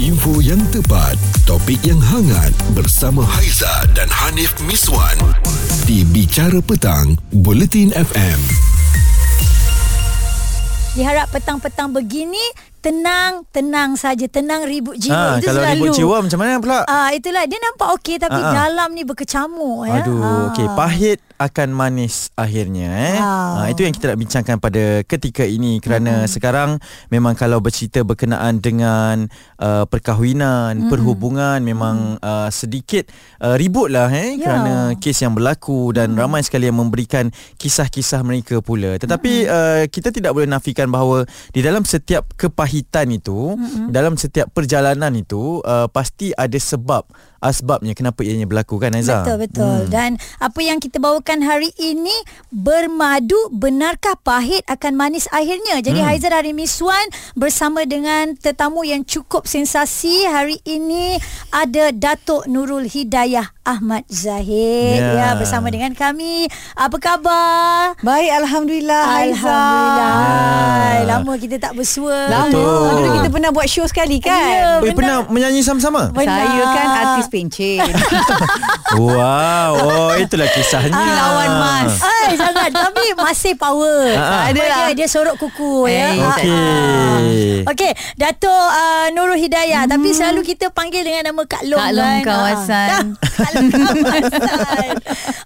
Info yang tepat, topik yang hangat bersama Haiza dan Hanif Miswan di Bicara Petang, Buletin FM. Diharap petang-petang begini tenang, tenang saja, tenang ribut jiwa Ha, itu kalau selalu. ribut jiwa macam mana pula? Ah itulah dia nampak okey tapi Ah, ah. dalam ni berkecamuk ya. Aduh, Ah. okey, pahit akan manis akhirnya eh. Wow. Ha, itu yang kita nak bincangkan pada ketika ini kerana hmm. sekarang memang kalau bercerita berkenaan dengan uh, perkahwinan, hmm. perhubungan memang uh, sedikit uh, ribut lah eh Ya. kerana kes yang berlaku dan hmm. ramai sekali yang memberikan kisah-kisah mereka pula. Tetapi hmm. uh, kita tidak boleh nafikan bahawa di dalam setiap kepahitan itu, hmm. dalam setiap perjalanan itu uh, pasti ada sebab asbabnya kenapa ianya berlaku kan Aiza? Betul betul. Hmm. Dan apa yang kita bawakan hari ini bermadu benarkah pahit akan manis akhirnya. Jadi hmm. Haizat Hari Miswan bersama dengan tetamu yang cukup sensasi hari ini ada Datuk Nurul Hidayah Ahmad Zahid Ya. ya bersama dengan kami. Apa khabar? Baik, Alhamdulillah. Haiza. Alhamdulillah. Ya. Lama kita tak bersua. Lama. Dulu kita pernah buat show sekali Ya, kan? Oi, benar. pernah menyanyi sama-sama? Benar. Saya kan artis pencen. wow, oh itulah kisahnya. Ah, lawan Mas. Ay, jangan Tapi masih power Ah, ah. Ada dia, dia sorok kuku ya. Eh, Ah, Okey. ah. Okey Dato' uh, Nurul Hidayah hmm. Tapi selalu kita panggil dengan nama Kak Long Kak Long kan kawasan. Ah. Kak Long kawasan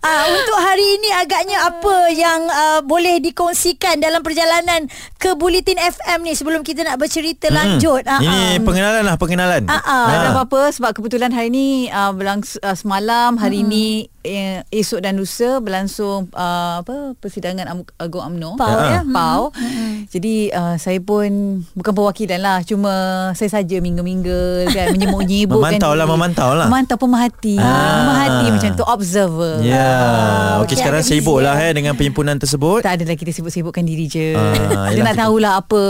ah, Untuk hari ini agaknya apa yang uh, boleh dikongsikan Dalam perjalanan ke Bulletin FM ni Sebelum kita nak bercerita Hmm. lanjut Ah, Ini pengenalan lah pengenalan. Ah, ah. Tak ada apa-apa sebab kebetulan hari ni uh, berlangs- uh, semalam hari Hmm. ni uh, esok dan lusa berlangsung uh, apa persidangan Am- Agung UMNO Pau, Ya. ya. Pau. Jadi uh, saya pun bukan perwakilan lah cuma saya saja minggu-minggu kan menyibuk-nyibukkan Memantau lah, diri. memantau lah. Memantau pemerhati. Ah. Pemerhati macam tu observer. Ya, Ah, okey okey, sekarang sibuk lah eh dengan perhimpunan tersebut. Tak adalah kita sibuk-sibukkan diri je. Ah, yelah, nak kita- tahulah apa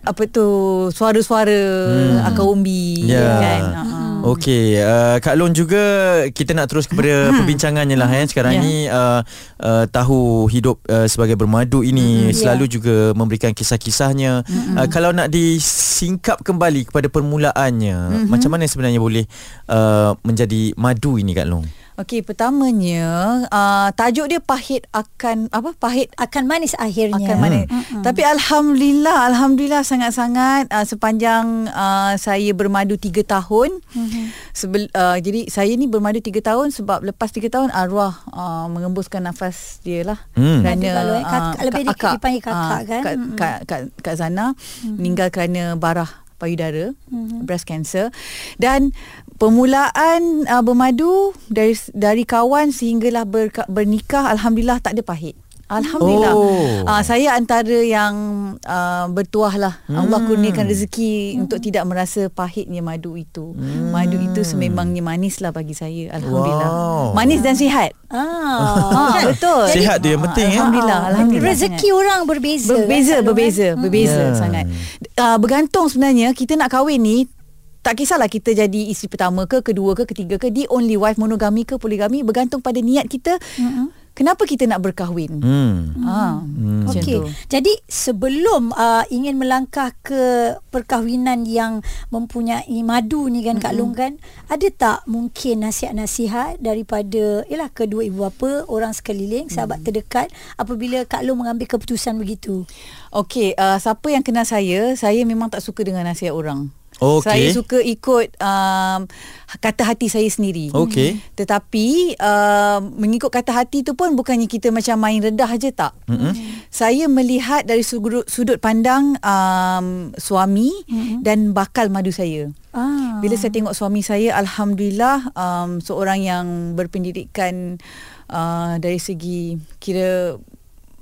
apa tu suara-suara hmm. akar umbi Ya. kan. Uh-uh. Okey, uh, Kak Long juga kita nak terus kepada perbincangannya lah eh. Sekarang Ya. ni uh, uh, tahu hidup uh, sebagai bermadu ini Mm, selalu ya. juga memberikan kisah-kisahnya. Uh, kalau nak disingkap kembali kepada permulaannya, macam mana sebenarnya boleh uh, menjadi madu ini Kak Long? Okey, pertamanya uh, tajuk dia pahit akan apa? Pahit Akan manis akhirnya akan mana. Tapi alhamdulillah, alhamdulillah sangat-sangat uh, sepanjang uh, saya bermadu 3 tahun. Mhm. Sebel, uh, jadi saya ni bermadu 3 tahun sebab lepas 3 tahun arwah uh, mengembuskan nafas dia lah. Hmm. Kalau, eh, kakak- ah, lebih kak- dipanggil kakak, ah, kan? Kak, Mm-mm. kak, kak, kak Zana meninggal kerana barah payudara, breast cancer dan permulaan uh, bermadu dari dari kawan sehinggalah ber, bernikah alhamdulillah tak ada pahit. Alhamdulillah. Oh. Uh, saya antara yang uh, bertuah lah. Hmm. Allah kurniakan rezeki hmm. untuk tidak merasa pahitnya madu itu. Hmm. Madu itu sememangnya manis lah bagi saya. Alhamdulillah. Wow. Manis dan sihat. Ah, Ah, betul. Sihat tu yang penting eh. Alhamdulillah. Alhamdulillah. Rezeki orang berbeza. Berbeza, kan, berbeza, Kak Long, berbeza Ya. sangat. Uh, bergantung sebenarnya kita nak kahwin ni tak kisahlah kita jadi isteri pertama ke, kedua ke, ketiga ke, the only wife monogami ke, poligami bergantung pada niat kita. Mm-mm. Kenapa kita nak berkahwin? Hmm. Ha, macam Okey. Jadi sebelum uh, ingin melangkah ke perkahwinan yang mempunyai madu ni kan Kak Long kan, ada tak mungkin nasihat-nasihat daripada yalah kedua ibu bapa, orang sekeliling, sahabat terdekat apabila Kak Long mengambil keputusan begitu? Okey, uh, siapa yang kenal saya, saya memang tak suka dengan nasihat orang. Okey. Saya suka ikut um, kata hati saya sendiri. Okey. Tetapi uh, mengikut kata hati tu pun bukannya kita macam main rendah aja tak. Mm-hmm. Saya melihat dari sudut, sudut pandang um, suami mm-hmm. dan bakal madu saya. Ah. Bila saya tengok suami saya alhamdulillah um, seorang yang berpendidikan uh, dari segi kira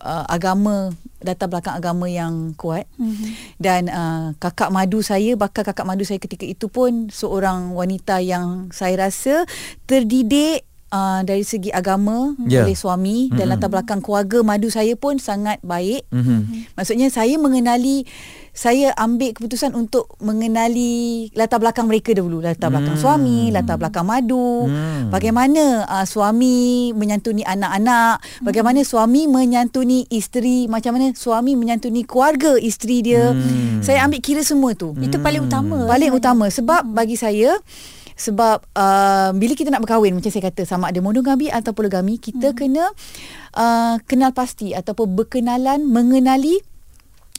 uh, agama latar belakang agama yang kuat mm-hmm. dan uh, kakak madu saya bakal kakak madu saya ketika itu pun seorang wanita yang saya rasa terdidik uh, dari segi agama Ya. oleh suami dan latar belakang keluarga madu saya pun sangat baik. Mhm. Maksudnya saya mengenali saya ambil keputusan untuk mengenali latar belakang mereka dahulu, latar belakang suami, latar belakang madu, Hmm. bagaimana uh, suami menyantuni anak-anak, bagaimana suami menyantuni isteri, macam mana suami menyantuni keluarga isteri dia. Hmm. Saya ambil kira semua tu. Itu paling utama. Paling utama sebab bagi saya sebab uh, bila kita nak berkahwin macam saya kata sama ada monogami atau poligami kita hmm. kena uh, kenal pasti ataupun berkenalan mengenali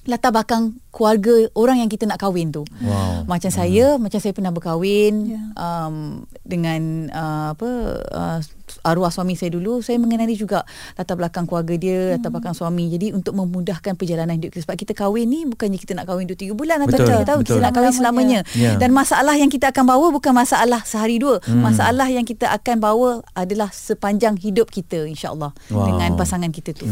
latar belakang keluarga orang yang kita nak kahwin tu. Wow. Macam saya, macam saya pernah berkahwin Ya. um, dengan uh, apa uh, arwah suami saya dulu, saya mengenali juga latar belakang keluarga dia, Hmm. latar belakang suami. Jadi untuk memudahkan perjalanan hidup kita sebab kita kahwin ni bukannya kita nak kahwin 2 3 bulan atau Betul, tahu betul. kita nak kahwin selamanya. Ya. Dan masalah yang kita akan bawa bukan masalah sehari dua. Hmm. Masalah yang kita akan bawa adalah sepanjang hidup kita insya-Allah Wow. dengan pasangan kita tu.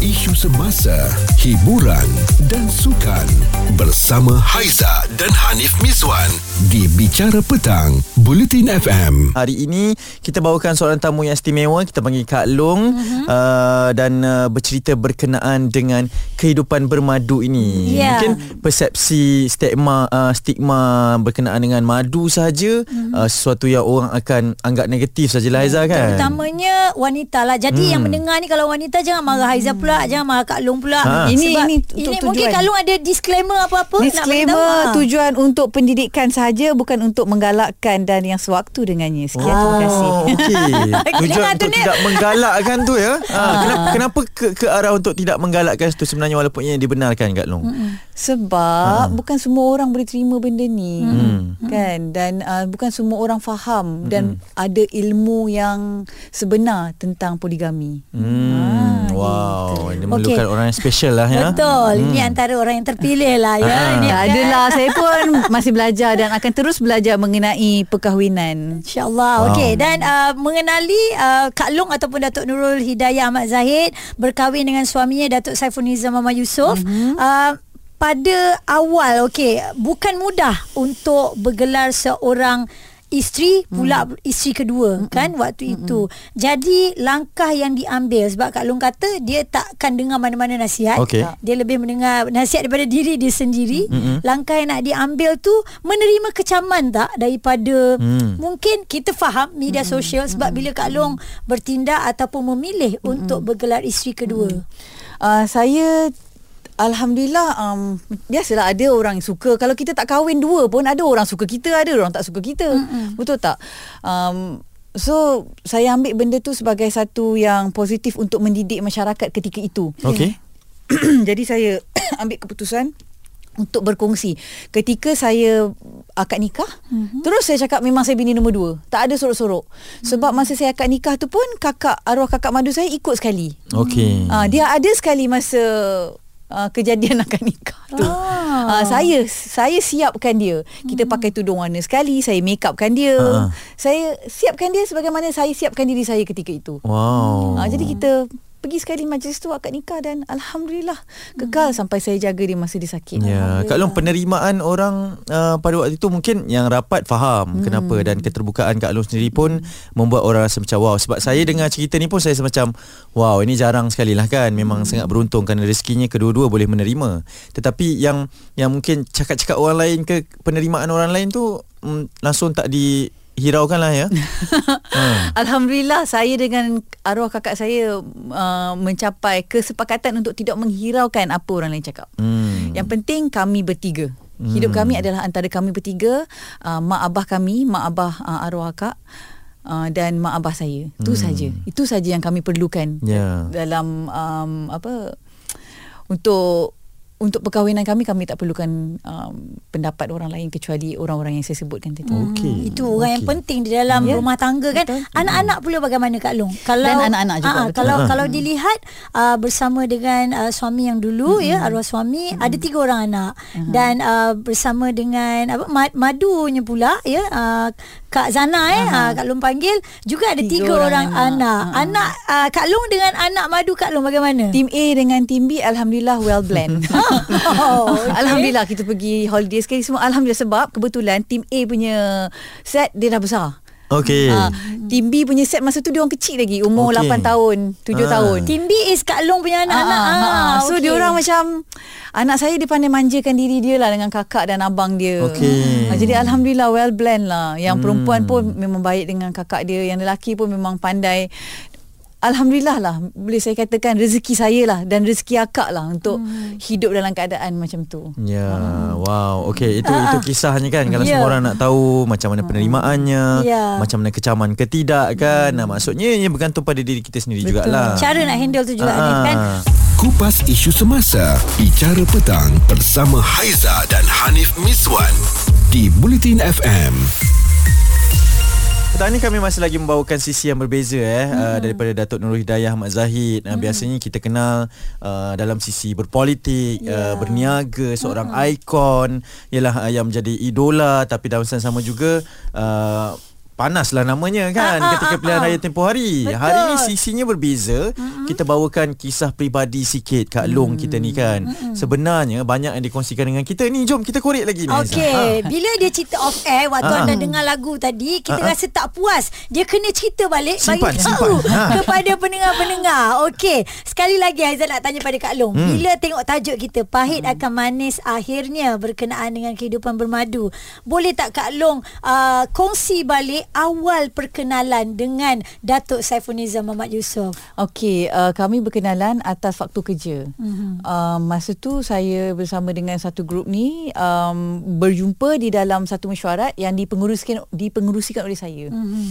Isu semasa, hiburan dan sukan bersama Haiza dan Hanif Miswan di Bicara Petang, Bulletin FM. Hari ini kita bawakan seorang tamu yang istimewa Kita panggil Kak Long uh-huh. uh, Dan uh, bercerita berkenaan dengan kehidupan bermadu ini Ya. Mungkin persepsi stigma uh, stigma berkenaan dengan madu saja uh-huh. uh, Sesuatu yang orang akan anggap negatif sajalah Haiza kan Terutamanya wanita lah. Jadi Hmm. yang mendengar ni kalau wanita jangan marah Haiza pula, jangan marah Kak Long pula. Ha. Ini- Sebab ini untuk ini tujuan. mungkin Kak Long ada disclaimer apa-apa nak. Disclaimer Ah. tujuan untuk pendidikan sahaja bukan untuk menggalakkan dan yang sewaktu dengannya. Sekian terima kasih. Oh, okey. Tujuan untuk ni. tidak menggalakkan tu ya. Ha, kenapa, kenapa ke, ke arah untuk tidak menggalakkan itu sebenarnya walaupun ia dibenarkan Kak Long? Sebab bukan semua orang boleh terima benda ni. Hmm. Kan dan uh, bukan semua orang faham dan ada ilmu yang sebenar tentang poligami. Hmm, Ah, wow, gitu. dia memerlukan Okey. orang yang special lah ya. Betul. Ini antara orang yang terpilih lah ya. Ah. Ini Tak adalah saya pun masih belajar dan akan terus belajar mengenai perkahwinan. InsyaAllah. Wow. Okey dan uh, mengenali uh, Kak Long ataupun Datuk Nurul Hidayah Ahmad Zahid berkahwin dengan suaminya Datuk Saiful Nizam Muhammad Yusof. Mm-hmm. Uh, pada awal okey bukan mudah untuk bergelar seorang isteri pula hmm. isteri kedua hmm. kan waktu hmm. itu. Jadi langkah yang diambil sebab Kak Long kata dia takkan dengar mana-mana nasihat. Okey. Dia lebih mendengar nasihat daripada diri dia sendiri. Mm-mm. Langkah yang nak diambil tu menerima kecaman tak daripada Hmm. mungkin kita faham media sosial sebab bila Kak Long bertindak ataupun memilih untuk bergelar isteri kedua. Uh, saya Alhamdulillah um, Biasalah ada orang yang suka Kalau kita tak kahwin dua pun Ada orang suka kita Ada orang tak suka kita Mm-mm. Betul tak? Um, so Saya ambil benda tu Sebagai satu yang positif Untuk mendidik masyarakat ketika itu Okey. Jadi saya ambil keputusan untuk berkongsi. Ketika saya akad nikah, mm-hmm. terus saya cakap memang saya bini nombor dua. Tak ada sorok-sorok. Sebab masa saya akad nikah tu pun kakak arwah kakak madu saya ikut sekali. Okey. Ah dia ada sekali masa uh, kejadian akad nikah tu. Ah. Ah saya saya siapkan dia. Kita pakai tudung warna sekali, saya make upkan dia. Ah. Saya siapkan dia sebagaimana saya siapkan diri saya ketika itu. Wow. Ah jadi kita pergi sekali majlis tu akad nikah dan alhamdulillah kekal sampai saya jaga dia masa dia sakit. Ya, Kak Long penerimaan orang uh, pada waktu itu mungkin yang rapat faham hmm. kenapa dan keterbukaan Kak Long sendiri pun membuat orang rasa macam wow sebab saya dengar cerita ni pun saya rasa macam wow ini jarang sekali lah kan memang hmm. sangat beruntung kerana rezekinya kedua-dua boleh menerima tetapi yang yang mungkin cakap-cakap orang lain ke penerimaan orang lain tu mm, langsung tak di hiraukan lah ya. Hmm. Alhamdulillah saya dengan arwah kakak saya uh, mencapai kesepakatan untuk tidak menghiraukan apa orang lain cakap. Hmm. Yang penting kami bertiga. Hidup kami adalah antara kami bertiga, uh, mak abah kami, mak abah uh, arwah akak uh, dan mak abah saya. Itu Hmm. saja. Itu saja yang kami perlukan Ya. dalam um, apa untuk untuk perkahwinan kami kami tak perlukan um, pendapat orang lain kecuali orang-orang yang saya sebutkan tadi. Okey. Itu orang yang Okey. penting di dalam Ya. rumah tangga kan. Betul. Anak-anak pula bagaimana Kak Long? Kalau Dan anak-anak juga, Ah, betul. kalau Ah. kalau dilihat uh, bersama dengan uh, suami yang dulu ya arwah suami ada tiga orang anak dan uh, bersama dengan apa mad, madunya pula ya uh, Kak Zana eh uh, Kak Long panggil juga ada tiga, Tiga orang, orang anak. anak. Anak uh, Kak Long dengan anak madu Kak Long bagaimana? Tim A dengan tim B alhamdulillah well blend. Oh, okey. Alhamdulillah kita pergi holiday sekali semua alhamdulillah sebab kebetulan tim A punya set dia dah besar. Okey. Ah, Team B punya set masa tu dia orang kecil lagi umur Okey. 8 tahun 7 Ah. tahun Tim B is Kak Long punya anak-anak. Ah, ah, ah. So okey. dia orang macam anak saya dia pandai manjakan diri dia lah dengan kakak dan abang dia. Okey. Ah, jadi alhamdulillah well blend lah. Yang perempuan pun memang baik dengan kakak dia, yang lelaki pun memang pandai Alhamdulillah lah Boleh saya katakan Rezeki saya lah Dan rezeki akak lah Untuk hidup dalam keadaan macam tu Ya, wow. Okey, itu itu kisahnya kan. Kalau Ya. semua orang nak tahu macam mana penerimaannya, Ya. macam mana kecaman ke tidak kan. Nah, maksudnya ia bergantung pada diri kita sendiri Betul. jugalah. Cara nak handle tu juga Ah, kan. Kupas isu semasa Bicara petang Bersama Haiza dan Hanif Miswan Di Bulletin FM Petang ni kami masih lagi membawakan sisi yang berbeza eh hmm. uh, daripada Datuk Nurul Hidayah Ahmad Zahid. Uh, biasanya kita kenal uh, dalam sisi berpolitik, yeah. uh, berniaga, seorang hmm. ikon ialah uh, yang menjadi idola tapi dalam masa sama juga uh, Panaslah namanya kan Ah, ah, ketika ah, pilihan ah. raya tempoh hari. Betul. Hari ni sisinya berbeza. Mm-hmm. Kita bawakan kisah peribadi sikit Kak Long kita ni kan. Mm-hmm. Sebenarnya banyak yang dikongsikan dengan kita ni. Jom kita korek lagi ni. Okey, Aizah. bila dia cerita off air waktu Ah. anda dengar lagu tadi, kita Ah, ah. rasa tak puas. Dia kena cerita balik Simpan, bagi tahu simpan. Ha. kepada pendengar-pendengar. Okey, sekali lagi Aizat nak tanya pada Kak Long. Hmm. Bila tengok tajuk kita pahit akan manis akhirnya berkenaan dengan kehidupan bermadu. Boleh tak Kak Long uh, kongsi balik awal perkenalan dengan Datuk Saifunnizam Muhammad Yusof? Okey, uh, kami berkenalan atas waktu kerja. Mhm. Mm-hmm. Uh, masa tu saya bersama dengan satu grup ni um, berjumpa di dalam satu mesyuarat yang dipengerusikan dipengerusikan oleh saya. Mhm.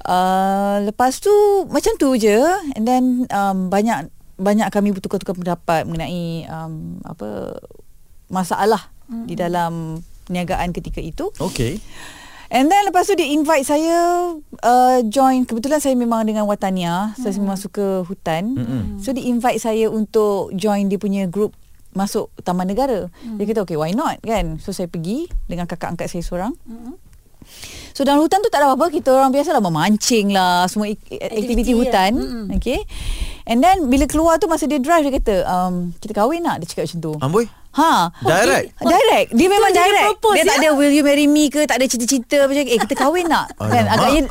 Uh, lepas tu macam tu je and then um, banyak banyak kami bertukar-tukar pendapat mengenai um, apa masalah mm-hmm. di dalam perniagaan ketika itu. Okey. And then lepas tu dia invite saya uh, join kebetulan saya memang dengan Watania, hmm. saya memang suka hutan. Mm-mm. So dia invite saya untuk join dia punya group masuk Taman Negara. Hmm. Dia kata okay why not kan. So saya pergi dengan kakak angkat saya seorang. Mhm. So dalam hutan tu tak ada apa-apa Kita orang biasalah Memancing lah Semua aktiviti ya. hutan Mm-mm. Okay And then Bila keluar tu Masa dia drive Dia kata um, Kita kahwin nak Dia cakap macam tu Amboi. Ha. Direct? Oh, direct. Dia Itu memang je dia direct. propose, dia tak ya? ada will you marry me ke, tak ada cerita-cerita macam eh kita kahwin tak? kan agaknya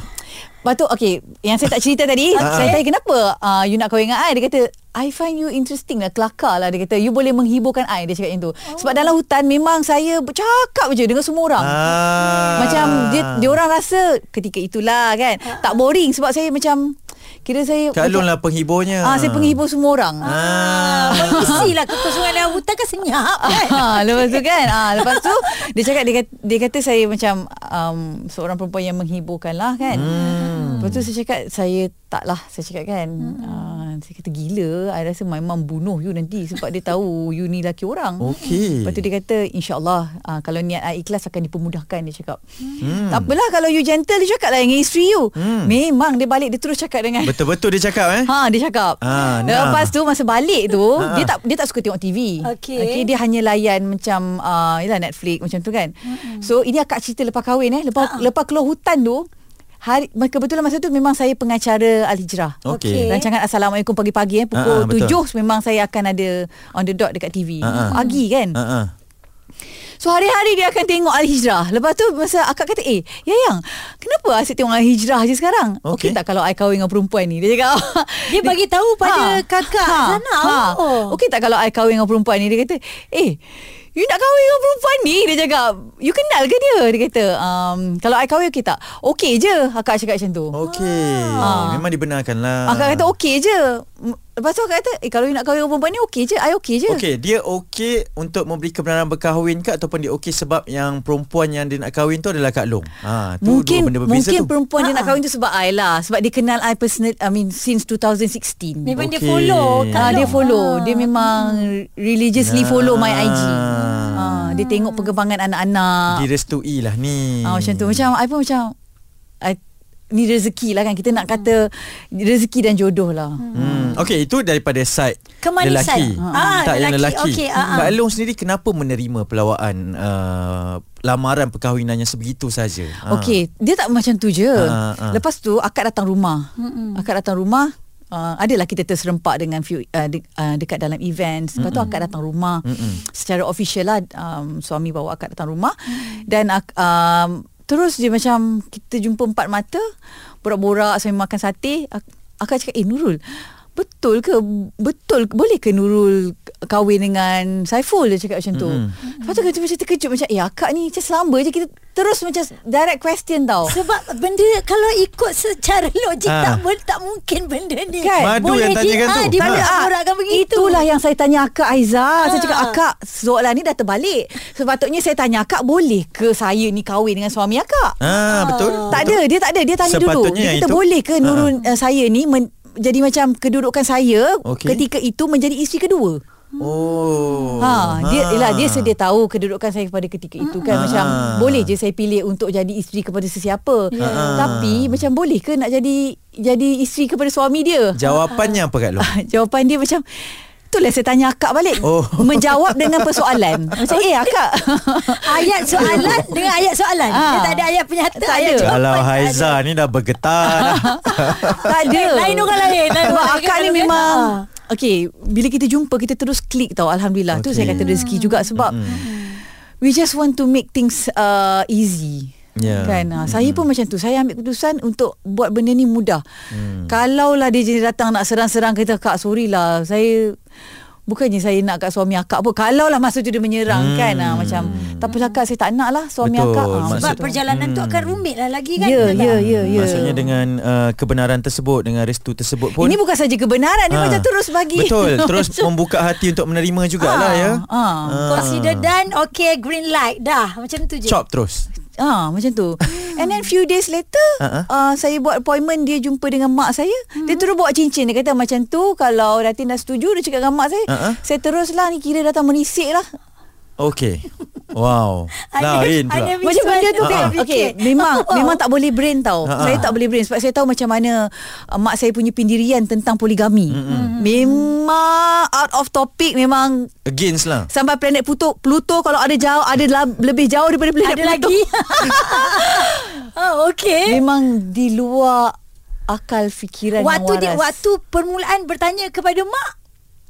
Lepas tu okay Yang saya tak cerita tadi Okay. Saya tanya kenapa uh, You nak kahwin dengan I? Dia kata I find you interesting lah Kelakar lah. Dia kata You boleh menghiburkan I Dia cakap macam tu. Sebab dalam hutan Memang saya bercakap je Dengan semua orang. Ah. Macam dia, dia orang rasa Ketika itulah kan Tak boring Sebab saya macam Kira saya Kak Long macam- lah penghiburnya. Ah, saya penghibur semua orang. Ah, mengisilah kekosongan dalam hutan kan senyap kan. Ha, lepas tu kan ha, Lepas tu Dia cakap Dia kata, dia kata saya macam um, Seorang perempuan yang menghiburkan lah kan hmm. Lepas tu saya cakap Saya tak lah Saya cakap kan hmm. uh, Saya kata gila I rasa my mum bunuh you nanti Sebab dia tahu You ni laki orang Okey. Lepas tu dia kata InsyaAllah uh, Kalau niat I ikhlas Akan dipermudahkan Dia cakap hmm. Tak apalah Kalau you gentle Dia cakap lah Dengan isteri you Hmm. Memang dia balik Dia terus cakap dengan Betul-betul dia cakap eh. Ha dia cakap. Lepas nah. tu masa balik tu Ah. dia tak dia tak suka tengok TV. Okey. okay dia hanya layan macam uh, yalah Netflix macam tu kan. Mm-hmm. So ini akak cerita lepas kahwin eh lepas Ah. lepas keluar hutan tu hari kebetulan masa tu memang saya pengacara Al-Hijrah. Okey. Okey. Rancangan Assalamualaikum pagi-pagi eh pukul betul. tujuh memang saya akan ada on the dot dekat TV. Ah. Pagi kan. Ha ah. So hari-hari dia akan tengok Al-Hijrah Lepas tu masa akak kata Eh Yayang Kenapa asyik tengok Al-Hijrah je sekarang Okey Okey. tak kalau I kahwin dengan perempuan ni Dia cakap Dia bagi tahu pada kakak sana. Oh. Okey tak kalau I kahwin dengan perempuan ni Dia kata Eh You nak kahwin dengan perempuan ni Dia cakap You kenal ke dia Dia kata um, Kalau I kahwin okey tak Okey je Akak cakap macam tu Okey. Ah. Memang dibenarkan lah. Akak kata okey je Lepas tu akak kata Eh kalau you nak kahwin dengan perempuan ni Okey je I okey je Okey, dia okey untuk memberi kebenaran berkahwin ke ataupun dia okey sebab yang perempuan yang dia nak kahwin tu adalah Kak Long. Ha, tu Mungkin dua benda berbeza mungkin tu. perempuan dia Ha-ha. nak kahwin tu sebab I lah Sebab dia kenal I personal I mean since 2016 Memang dia Okey. follow Kak Ah, dia Long. follow. Ah. Dia memang religiously follow my IG. Ah. Ah, dia tengok perkembangan anak-anak. Direstui lah ni. Ah, macam tu. Macam I pun macam I, ni rezeki lah kan. Kita nak kata rezeki dan jodoh lah. Hmm. Okey, itu daripada side Kemanisan. lelaki. Ah, tak yang lelaki. lelaki. Okey, ah, ah. Kak Long sendiri kenapa menerima pelawaan uh, lamaran perkahwinannya sebegitu saja? Ah. Okey, dia tak macam tu je. Ah, ah. Lepas tu akak datang rumah. Akak datang rumah Uh, adalah kita terserempak dengan few, uh, de, uh, dekat dalam events. Lepas tu akak datang rumah Mm-mm. secara official lah um, suami bawa akak datang rumah dan ak, um, terus je macam kita jumpa empat mata borak-borak sambil makan sate ak- akak cakap eh Nurul betul ke betul boleh ke Nurul kahwin dengan Saiful dia cakap macam tu mm. lepas tu kita macam terkejut macam eh akak ni macam selamba je kita terus macam direct question tau Sebab benda kalau ikut secara logik Ah. tak boleh tak mungkin benda ni. Kan? Madu boleh yang tanyakan di, tu. Ah, dia Tak boleh Ah, borakkan begitu. Itulah yang saya tanya akak Aiza. Saya Ah. cakap akak soalan ni dah terbalik. Sepatutnya saya tanya akak boleh ke saya ni kahwin dengan suami akak? Ah, betul. Tak ada, dia tak ada. Dia tanya dulu. Sepatutnya Dia yang kata itu. boleh ke Nurul uh, saya ni men- jadi macam kedudukan saya Okey. ketika itu menjadi isteri kedua. Oh. Ha, dia ialah dia sedia tahu kedudukan saya pada ketika itu kan Ah. macam boleh je saya pilih untuk jadi isteri kepada sesiapa. Ya. Tapi macam boleh ke nak jadi jadi isteri kepada suami dia? Jawapannya apa Kak Long? Jawapan dia macam Itulah saya tanya akak balik Oh. Menjawab dengan persoalan Macam eh akak Ayat soalan dengan ayat soalan. Ah. Dia tak ada ayat penyata. Tak ayat ada. Kalau. Haiza ni dah bergetar dah. Tak ada lain orang lain. Sebab akak ni Kalau memang kan, Okay Bila kita jumpa Kita terus klik tau Alhamdulillah Tu Okay. saya kata rezeki juga Sebab We just want to make things uh, easy Ya. Kan? Ha, Saya pun macam tu. Saya ambil keputusan Untuk buat benda ni mudah. Kalau lah dia jadi datang Nak serang-serang Kita kak sorry lah. Saya Bukannya saya nak kat suami akak pun. Kalau lah masa tu dia menyerang kan? Ha, Macam Tak apalah kak Saya tak nak lah Suami Betul. akak. Ha, Sebab Maksud- perjalanan tu akan rumit lah lagi kan. Ya ya ya ya. Maksudnya dengan uh, kebenaran tersebut dengan restu tersebut pun Ini bukan saja kebenaran Dia Ah, macam terus bagi. Betul. Terus membuka hati untuk menerima jugalah ya. ah. Consider done Okay green light. Dah. Macam tu je. Chop terus Ah macam tu. And then few days later, Uh-uh. uh, saya buat appointment dia jumpa dengan mak saya. Dia terus bawa cincin. Dia kata macam tu kalau Datin dah setuju dia cakap dengan mak saya. Uh-uh. Saya teruslah ni kira datang merisik lah. Okay Wow. Ada- Lain pula. ada Macam benda tu Visual kan dia Okay fikir. Memang Oh. Memang tak boleh brain tau. Ha-ha. Saya tak boleh brain Sebab saya tahu macam mana uh, Mak saya punya pendirian Tentang poligami. Memang Out of topic Memang Against lah. Sampai planet Pluto Pluto kalau ada jauh Ada la- lebih jauh daripada planet Ada Pluto. lagi? Oh okay. Memang di luar Akal fikiran Waktu yang waras. Waktu permulaan bertanya kepada mak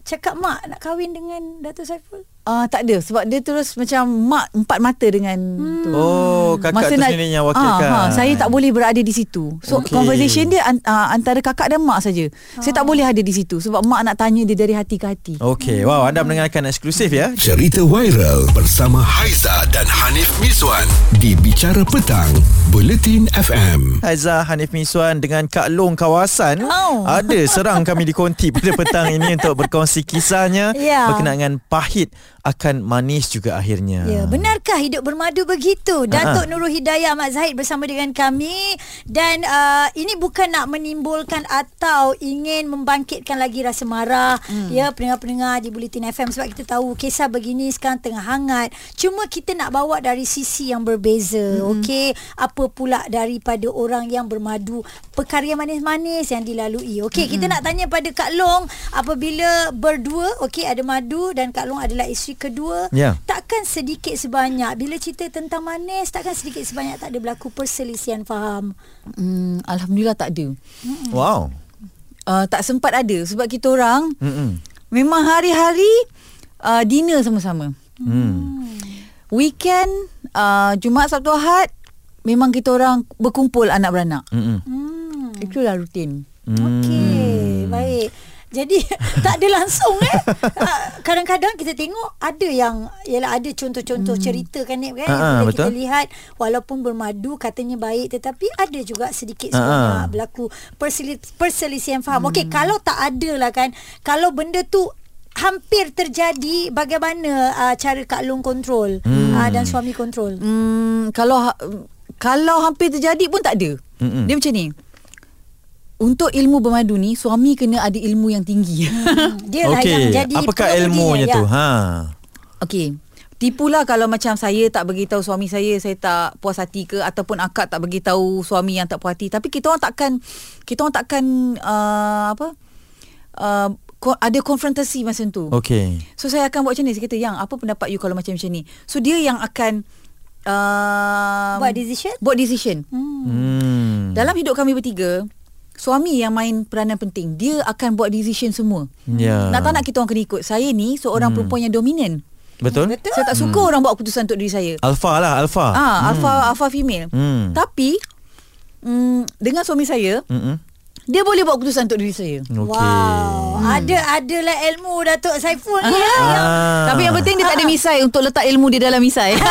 Cakap mak nak kahwin dengan Dato' Saiful? Ah uh, tak ada sebab dia terus macam mak empat mata dengan hmm. tu. Oh kakak tu sendiri yang wakilkan Ah, ha, saya tak boleh berada di situ. So Okey. okay. conversation dia uh, antara kakak dan mak saja. Saya tak boleh ada di situ sebab mak nak tanya dia dari hati ke hati. Okay Wow anda mendengarkan eksklusif ya Cerita viral bersama Haiza dan Hanif Miswan di Bicara Petang, Buletin FM. Haiza Hanif Miswan dengan Kak Long kawasan Oh. Ada serang kami di konti pada petang ini Untuk berkongsi kisahnya Ya. Berkenaan dengan pahit akan manis juga akhirnya Ya, benarkah hidup bermadu begitu? Datuk Nurul Hidayah Ahmad Zahid bersama dengan kami dan uh, ini bukan nak menimbulkan atau ingin membangkitkan lagi rasa marah hmm. ya pendengar-pendengar di Bulletin FM sebab kita tahu kisah begini sekarang tengah hangat. Cuma kita nak bawa dari sisi yang berbeza, hmm. okey? Apa pula daripada orang yang bermadu perkara yang manis-manis yang dilalui. Okey, hmm. kita nak tanya pada Kak Long apabila berdua okey ada madu dan Kak Long adalah isteri kedua Ya. takkan sedikit sebanyak bila cerita tentang manis takkan sedikit sebanyak tak ada berlaku perselisihan faham Hmm, alhamdulillah tak ada. Wow Uh, tak sempat ada sebab kita orang Mm-mm. memang hari-hari uh, dinner sama-sama. Hmm. Weekend uh, Jumaat Sabtu Ahad memang kita orang berkumpul anak beranak. Mm-mm. hmm. Itulah rutin. okey baik jadi tak ada langsung eh Ah, kadang-kadang kita tengok ada yang ialah ada contoh-contoh cerita kan Nip kan yang boleh kita betul. lihat walaupun bermadu katanya baik tetapi ada juga sedikit sebanyak ah. berlaku perseli- perselisihan faham okey kalau tak ada lah kan kalau benda tu hampir terjadi bagaimana uh, cara Kak Long kontrol hmm. uh, dan suami kontrol Hmm, kalau ha- kalau hampir terjadi pun tak ada. Mm-mm. Dia macam ni. Untuk ilmu bermadu ni suami kena ada ilmu yang tinggi. dia lah yang Okey jadi Apakah ilmunya ya. tu ha? Okey. Tipulah kalau macam saya tak beritahu suami saya saya tak puas hati ke ataupun akak tak beritahu suami yang tak puas hati tapi kita orang takkan kita orang takkan uh, apa uh, ko- ada konfrontasi masa tu. Okey So saya akan buat macam ni Saya kata Yang apa pendapat you Kalau macam macam ni So dia yang akan uh, buat decision Buat decision hmm. hmm. Dalam hidup kami bertiga Suami yang main peranan penting Dia akan buat decision semua Ya Nak tak nak kita orang kena ikut Saya ni seorang hmm. perempuan yang dominan Betul? Betul. Saya tak suka orang buat keputusan untuk diri saya. Alpha lah, alpha. Ah, alpha alpha female. Hmm. Tapi mm, dengan suami saya, Mm-mm. Dia boleh buat keputusan untuk diri saya. Okey. Wow. Ada adalah ilmu Datuk Saiful ni. ya. Ah. Tapi yang penting dia tak ada misai untuk letak ilmu di dalam misai.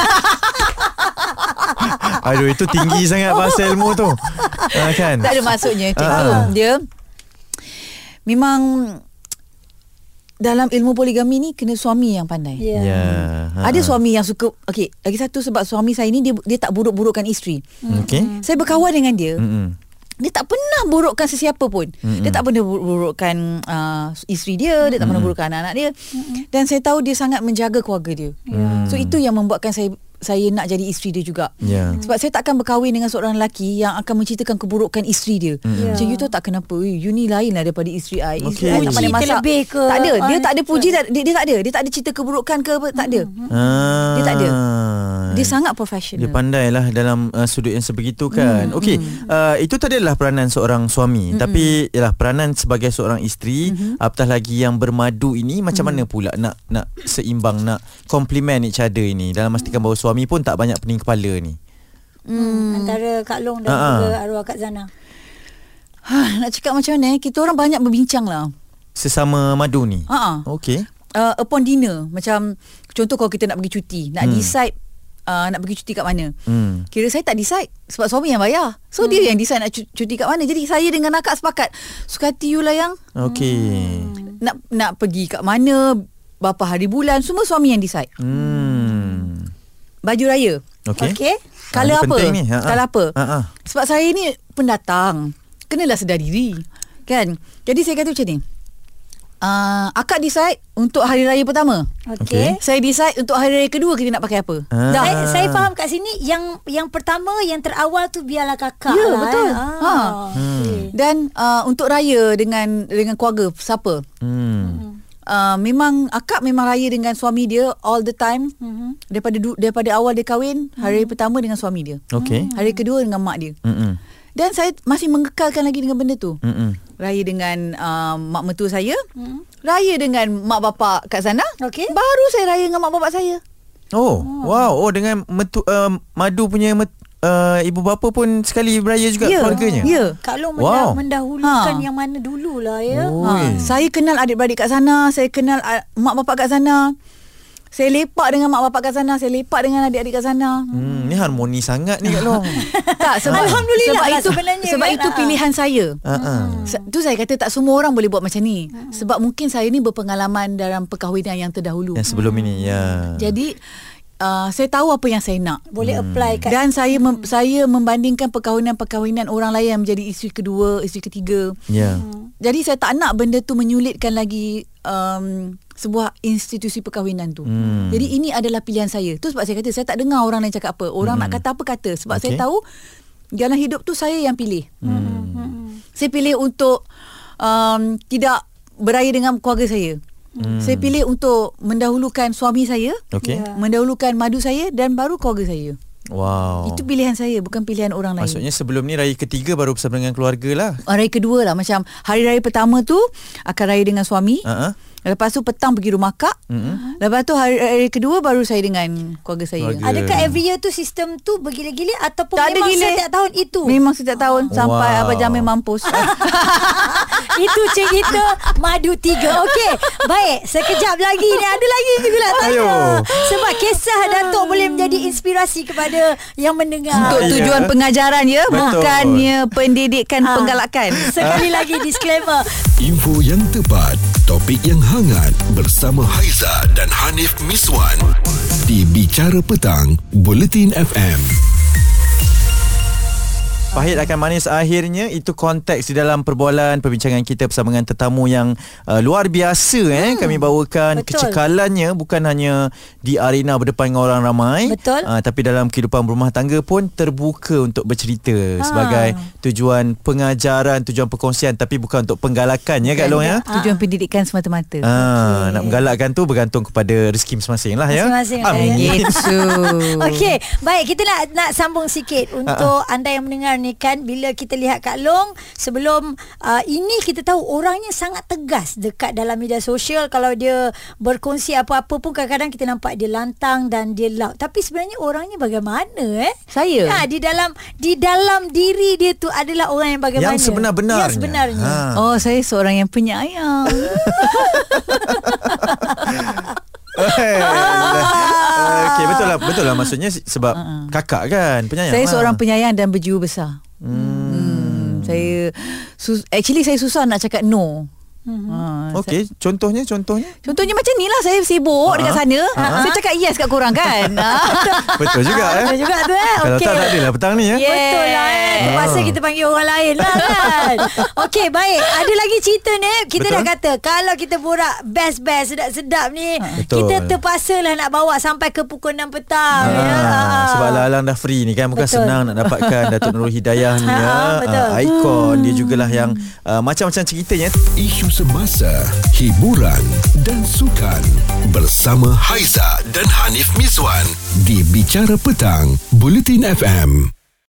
Aduh itu tinggi sangat bahasa ilmu tu. Ah, kan? tak ada maksudnya macam Ah. Dia memang dalam ilmu poligami ni kena suami yang pandai. Ya. Ya. Ha. Ada suami yang suka Okey, lagi satu sebab suami saya ni dia dia tak buruk-burukkan isteri. Okey. Saya berkawan dengan dia. Mm-mm. Dia tak pernah burukkan sesiapa pun. Mm-hmm. Dia tak pernah bur- burukkan uh, isteri dia, dia tak pernah burukkan anak-anak dia. Mm-hmm. Dan saya tahu dia sangat menjaga keluarga dia. Hmm. So itu yang membuatkan saya saya nak jadi isteri dia juga. Ya. Sebab saya takkan berkahwin dengan seorang lelaki yang akan menceritakan keburukan isteri dia. Hmm. Macam you tahu tak kenapa? "Eh, You ni lain lah daripada isteri I. Isteri Okey. I tak pandai masak. terlebih ke? Tak ada. Dia Ah, tak ada puji. Tak, dia, dia tak ada. Dia tak ada cerita keburukan ke apa. Tak ada. Ah. Dia tak ada. Dia sangat profesional. Dia pandai lah dalam uh, sudut yang sebegitu kan. Hmm. Okey, uh, itu tadi adalah peranan seorang suami. Hmm. Tapi ialah peranan sebagai seorang isteri, hmm. apatah lagi yang bermadu ini macam mana pula nak nak seimbang nak complement each other ini dalam memastikan bahawa suami pun tak banyak pening kepala ni. Hmm. Antara Kak Long dan ah. juga arwah Kak Zana. Ha, nak cakap macam mana eh? Kita orang banyak berbincang lah. Sesama madu ni. Ha. Okey. Uh, upon dinner. Macam contoh kalau kita nak pergi cuti. Nak Hmm. decide uh, nak pergi cuti kat mana. Hmm. Kira saya tak decide sebab suami yang bayar. So hmm. dia yang decide nak cu- cuti kat mana. Jadi saya dengan akak sepakat. Suka hati you lah yang Okey. nak nak pergi kat mana, berapa hari bulan, semua suami yang decide. Hmm. Baju raya. Okey. Okey. Color Ah, apa? ni. Ha, ha. Apa? Ha, ha. Sebab saya ni pendatang. Kenalah sedar diri. Kan? Jadi saya kata macam ni. Uh, akak decide untuk hari raya pertama. Okey. Saya decide untuk hari raya kedua kita nak pakai apa. Ah. Dah. Saya, saya faham kat sini yang yang pertama yang terawal tu biarlah kakak Ya, lah. betul. eh. Ha. okey. Dan uh, untuk raya dengan dengan keluarga siapa? Hmm. Uh, memang akak memang raya dengan suami dia all the time. Mhm. Daripada daripada awal dia kahwin, hari pertama dengan suami dia. Okey. Hari kedua dengan mak dia. Hmm. Dan saya masih mengekalkan lagi dengan benda tu. Hmm. Raya dengan uh, mak mertua saya. Hmm. Raya dengan mak bapak kat sana. Okey. Baru saya raya dengan mak bapak saya. Oh, wow. Oh dengan metu, uh, madu punya met, uh, ibu bapa pun sekali beraya juga Ya. keluarganya. Ya. Kak Long Wow. mendah, mendahulukan Ha. yang mana dululah ya. Oh. Ha, saya kenal adik-beradik kat sana, saya kenal uh, mak bapak kat sana. Saya lepak dengan mak bapak kat sana, saya lepak dengan adik-adik kat sana. Hmm, ni harmoni sangat ni Kak Long. tak sebab Alhamdulillah sebab lah itu sebenarnya sebab kan. itu Ha. pilihan saya. Ha ah. Tu saya kata tak semua orang boleh buat macam ni. Sebab mungkin saya ni berpengalaman dalam perkahwinan yang terdahulu. Yang sebelum ini ya. Jadi uh, saya tahu apa yang saya nak. Boleh apply kat Dan saya mem- saya membandingkan perkahwinan-perkahwinan orang lain yang menjadi isteri kedua, isteri ketiga. Ya. Jadi saya tak nak benda tu menyulitkan lagi um, sebuah institusi perkahwinan tu. Hmm. Jadi ini adalah pilihan saya. Tu sebab saya kata saya tak dengar orang lain cakap apa. Orang nak kata apa kata. Sebab Okey. saya tahu dalam hidup tu saya yang pilih. Hmm. Saya pilih untuk um, tidak beraya dengan keluarga saya. Hmm. Saya pilih untuk mendahulukan suami saya, Okey. Ya. mendahulukan madu saya dan baru keluarga saya. Wow. Itu pilihan saya bukan pilihan orang lain. Maksudnya sebelum ni raya ketiga baru bersama dengan keluarga lah. Hari kedua lah Macam hari raya pertama tu Akan raya dengan suami ah. Lepas tu petang pergi rumah kak Mm-mm. Lepas tu hari, hari kedua Baru saya dengan keluarga saya Keluarga. Adakah every year tu sistem tu bergila-gila ataupun Tak ada memang gila. setiap tahun itu? Memang setiap tahun Sampai Wow. Abang Jamil mampus itu cerita madu tiga. Okey. Baik, sekejap lagi ni ada lagi juga nak tanya. Ayo. Sebab kisah Datuk boleh menjadi inspirasi kepada yang mendengar. Untuk tujuan pengajaran ya Betul. Bukannya pendidikan Ah. penggalakan Sekali lagi disclaimer. Info yang tepat, topik yang hangat bersama Haiza dan Hanif Miswan di Bicara Petang, Buletin FM. Pahit akan manis akhirnya itu konteks di dalam perbualan perbincangan kita bersama dengan tetamu yang uh, luar biasa eh kami bawakan betul. kecekalannya bukan hanya di arena berdepan dengan orang ramai Betul. uh, tapi dalam kehidupan berumah tangga pun terbuka untuk bercerita Ha. sebagai tujuan pengajaran tujuan perkongsian tapi bukan untuk penggalakan ya Kak Long ya Tujuan pendidikan semata-mata Ah, nak menggalakkan tu bergantung kepada rezeki masing-masing lah ya. Masing-masing lah, Amin. ya. Gitu Okey, baik kita nak nak sambung sikit untuk anda yang mendengar ni ni kan bila kita lihat Kak Long sebelum uh, ini kita tahu orangnya sangat tegas dekat dalam media sosial kalau dia berkongsi apa-apa pun kadang-kadang kita nampak dia lantang dan dia loud tapi sebenarnya orangnya bagaimana eh Saya? ha, di dalam di dalam diri dia tu adalah orang yang bagaimana Yang sebenar-benarnya. yang sebenarnya Ha. Oh, saya seorang yang penyayang. Okey betul lah betul lah maksudnya sebab kakak kan penyayang. saya lah. seorang penyayang dan berjiwa besar. Hmm. Saya sus- actually saya susah nak cakap no. Hmm. Okey contohnya contohnya Contohnya macam ni lah Saya sibuk dekat Ha? sana Saya cakap yes kat korang kan betul juga eh. Betul juga tu eh Kalau Okey. tak tak adalah petang ni ya. Yeah. Betul lah eh Terpaksa kita panggil orang lain lah kan Okey baik Ada lagi cerita ni Kita Betul. dah kata Kalau kita borak Best-best Sedap-sedap ni Betul. Kita terpaksa lah nak bawa Sampai ke pukul 6 petang Ha, ya. Ha. sebab alang-alang dah free ni kan bukan Betul. senang nak dapatkan Datuk Nurul Hidayah ni Ha, ya. betul. Ah, ikon dia jugalah yang uh, macam-macam ceritanya. Isu semasa, hiburan dan sukan bersama Haiza dan Hanif Miswan di Bicara Petang, Bulletin FM.